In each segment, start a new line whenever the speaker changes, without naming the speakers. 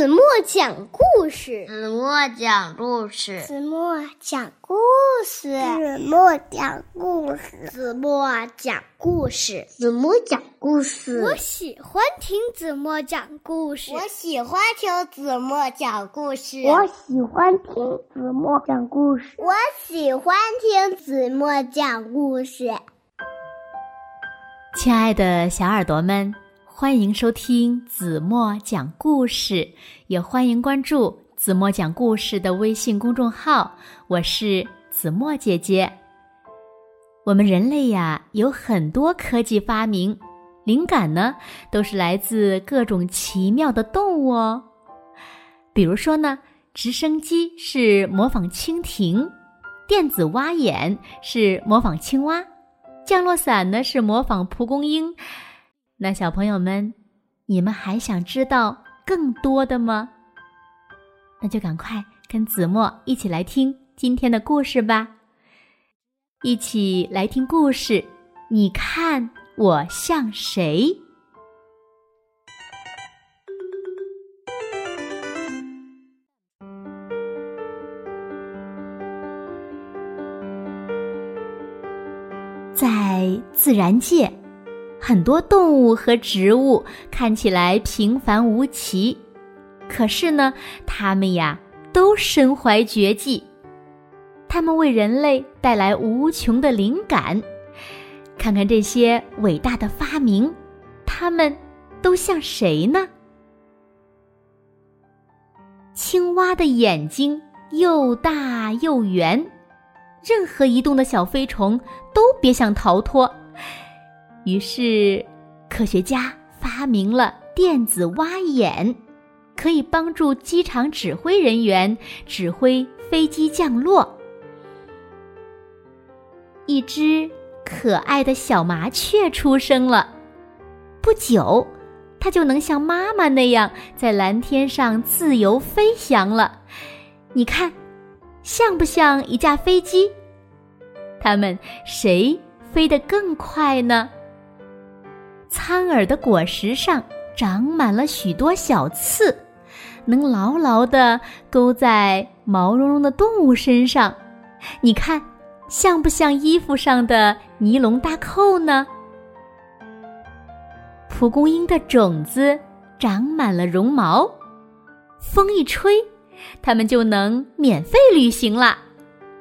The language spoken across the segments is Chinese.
子墨讲故事，
子墨讲故事，
子墨讲故事，
子墨讲故事，
子墨讲故事，
子墨讲故事。
我喜欢听子墨讲故事，
我喜欢听子墨讲故事，
我喜欢听子墨讲故事，
我喜欢听子墨讲故事。
亲爱的小耳朵们。欢迎收听子墨讲故事，也欢迎关注子墨讲故事的微信公众号。我是子墨姐姐。我们人类呀，有很多科技发明，灵感呢都是来自各种奇妙的动物哦。比如说呢，直升机是模仿蜻蜓，电子蛙眼是模仿青蛙，降落伞呢是模仿蒲公英。那小朋友们，你们还想知道更多的吗？那就赶快跟子墨一起来听今天的故事吧！一起来听故事，你看我像谁？在自然界。很多动物和植物看起来平凡无奇，可是呢，它们呀都身怀绝技，它们为人类带来无穷的灵感。看看这些伟大的发明，它们都像谁呢？青蛙的眼睛又大又圆，任何移动的小飞虫都别想逃脱。于是，科学家发明了电子蛙眼，可以帮助机场指挥人员指挥飞机降落。一只可爱的小麻雀出生了，不久，它就能像妈妈那样在蓝天上自由飞翔了。你看，像不像一架飞机？它们谁飞得更快呢？苍耳的果实上长满了许多小刺，能牢牢地勾在毛茸茸的动物身上。你看，像不像衣服上的尼龙大扣呢？蒲公英的种子长满了绒毛，风一吹，它们就能免费旅行了。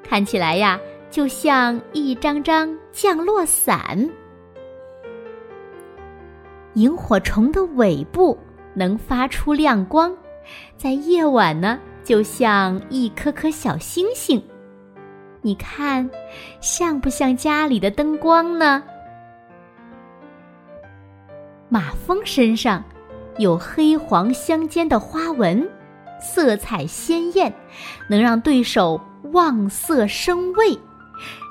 看起来呀，就像一张张降落伞。萤火虫的尾部能发出亮光，在夜晚呢，就像一颗颗小星星。你看，像不像家里的灯光呢？马蜂身上有黑黄相间的花纹，色彩鲜艳，能让对手望色生畏。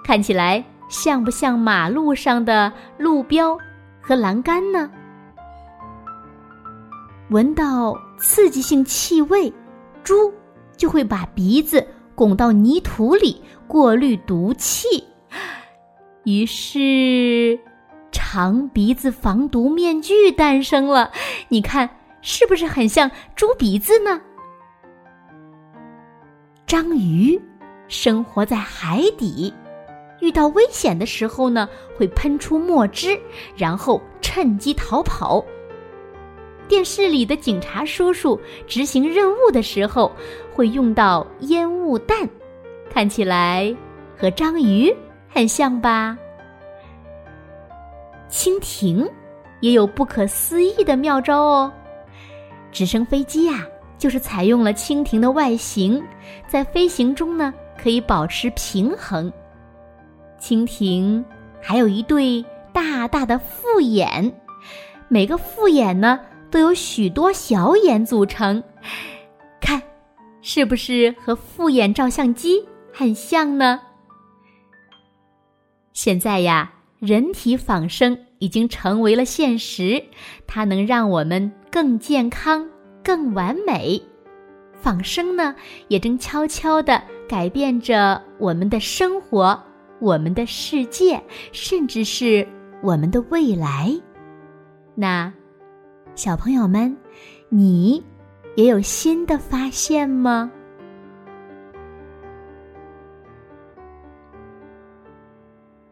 看起来像不像马路上的路标和栏杆呢？闻到刺激性气味，猪就会把鼻子拱到泥土里过滤毒气。于是，长鼻子防毒面具诞生了。你看，是不是很像猪鼻子呢？章鱼生活在海底，遇到危险的时候呢，会喷出墨汁，然后趁机逃跑。电视里的警察叔叔执行任务的时候会用到烟雾弹，看起来和章鱼很像吧？蜻蜓也有不可思议的妙招哦！直升飞机呀，就是采用了蜻蜓的外形，在飞行中呢可以保持平衡。蜻蜓还有一对大大的复眼，每个复眼呢。都有许多小眼组成，看，是不是和复眼照相机很像呢？现在呀，人体仿生已经成为了现实，它能让我们更健康、更完美。仿生呢，也正悄悄地改变着我们的生活、我们的世界，甚至是我们的未来。那。小朋友们，你也有新的发现吗？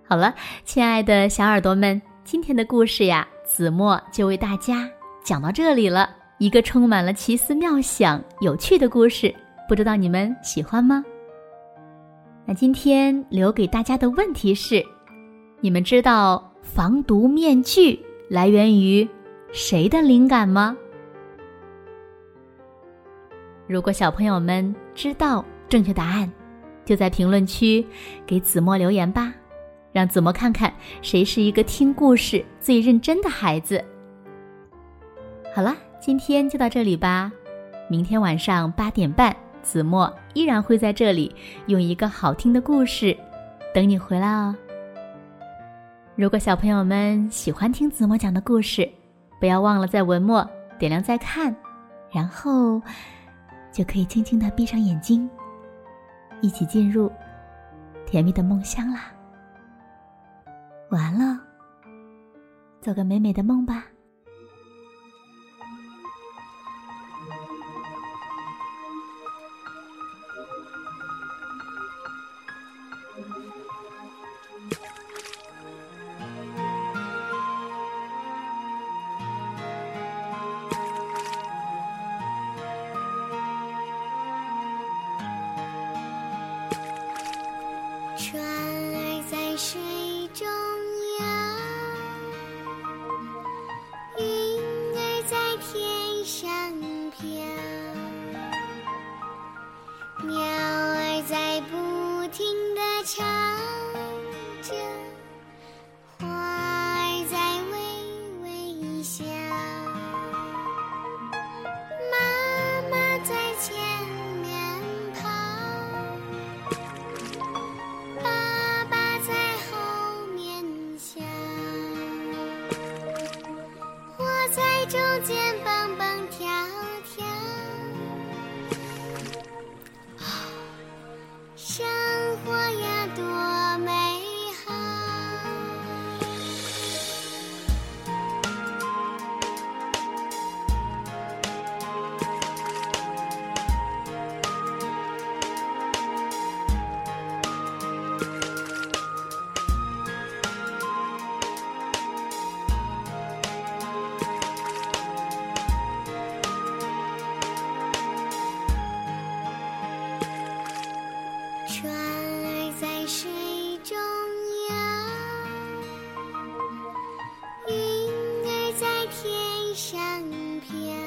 好了，亲爱的小耳朵们，今天的故事呀，子墨就为大家讲到这里了。一个充满了奇思妙想、有趣的故事，不知道你们喜欢吗？那今天留给大家的问题是：你们知道防毒面具来源于谁的灵感吗？如果小朋友们知道正确答案，就在评论区给子墨留言吧。让子墨看看谁是一个听故事最认真的孩子。好了，今天就到这里吧。明天晚上八点半，子墨依然会在这里用一个好听的故事等你回来哦。如果小朋友们喜欢听子墨讲的故事，不要忘了在文末点亮再看，然后就可以轻轻的闭上眼睛，一起进入甜蜜的梦乡啦。完了，做个美美的梦吧。show. 相片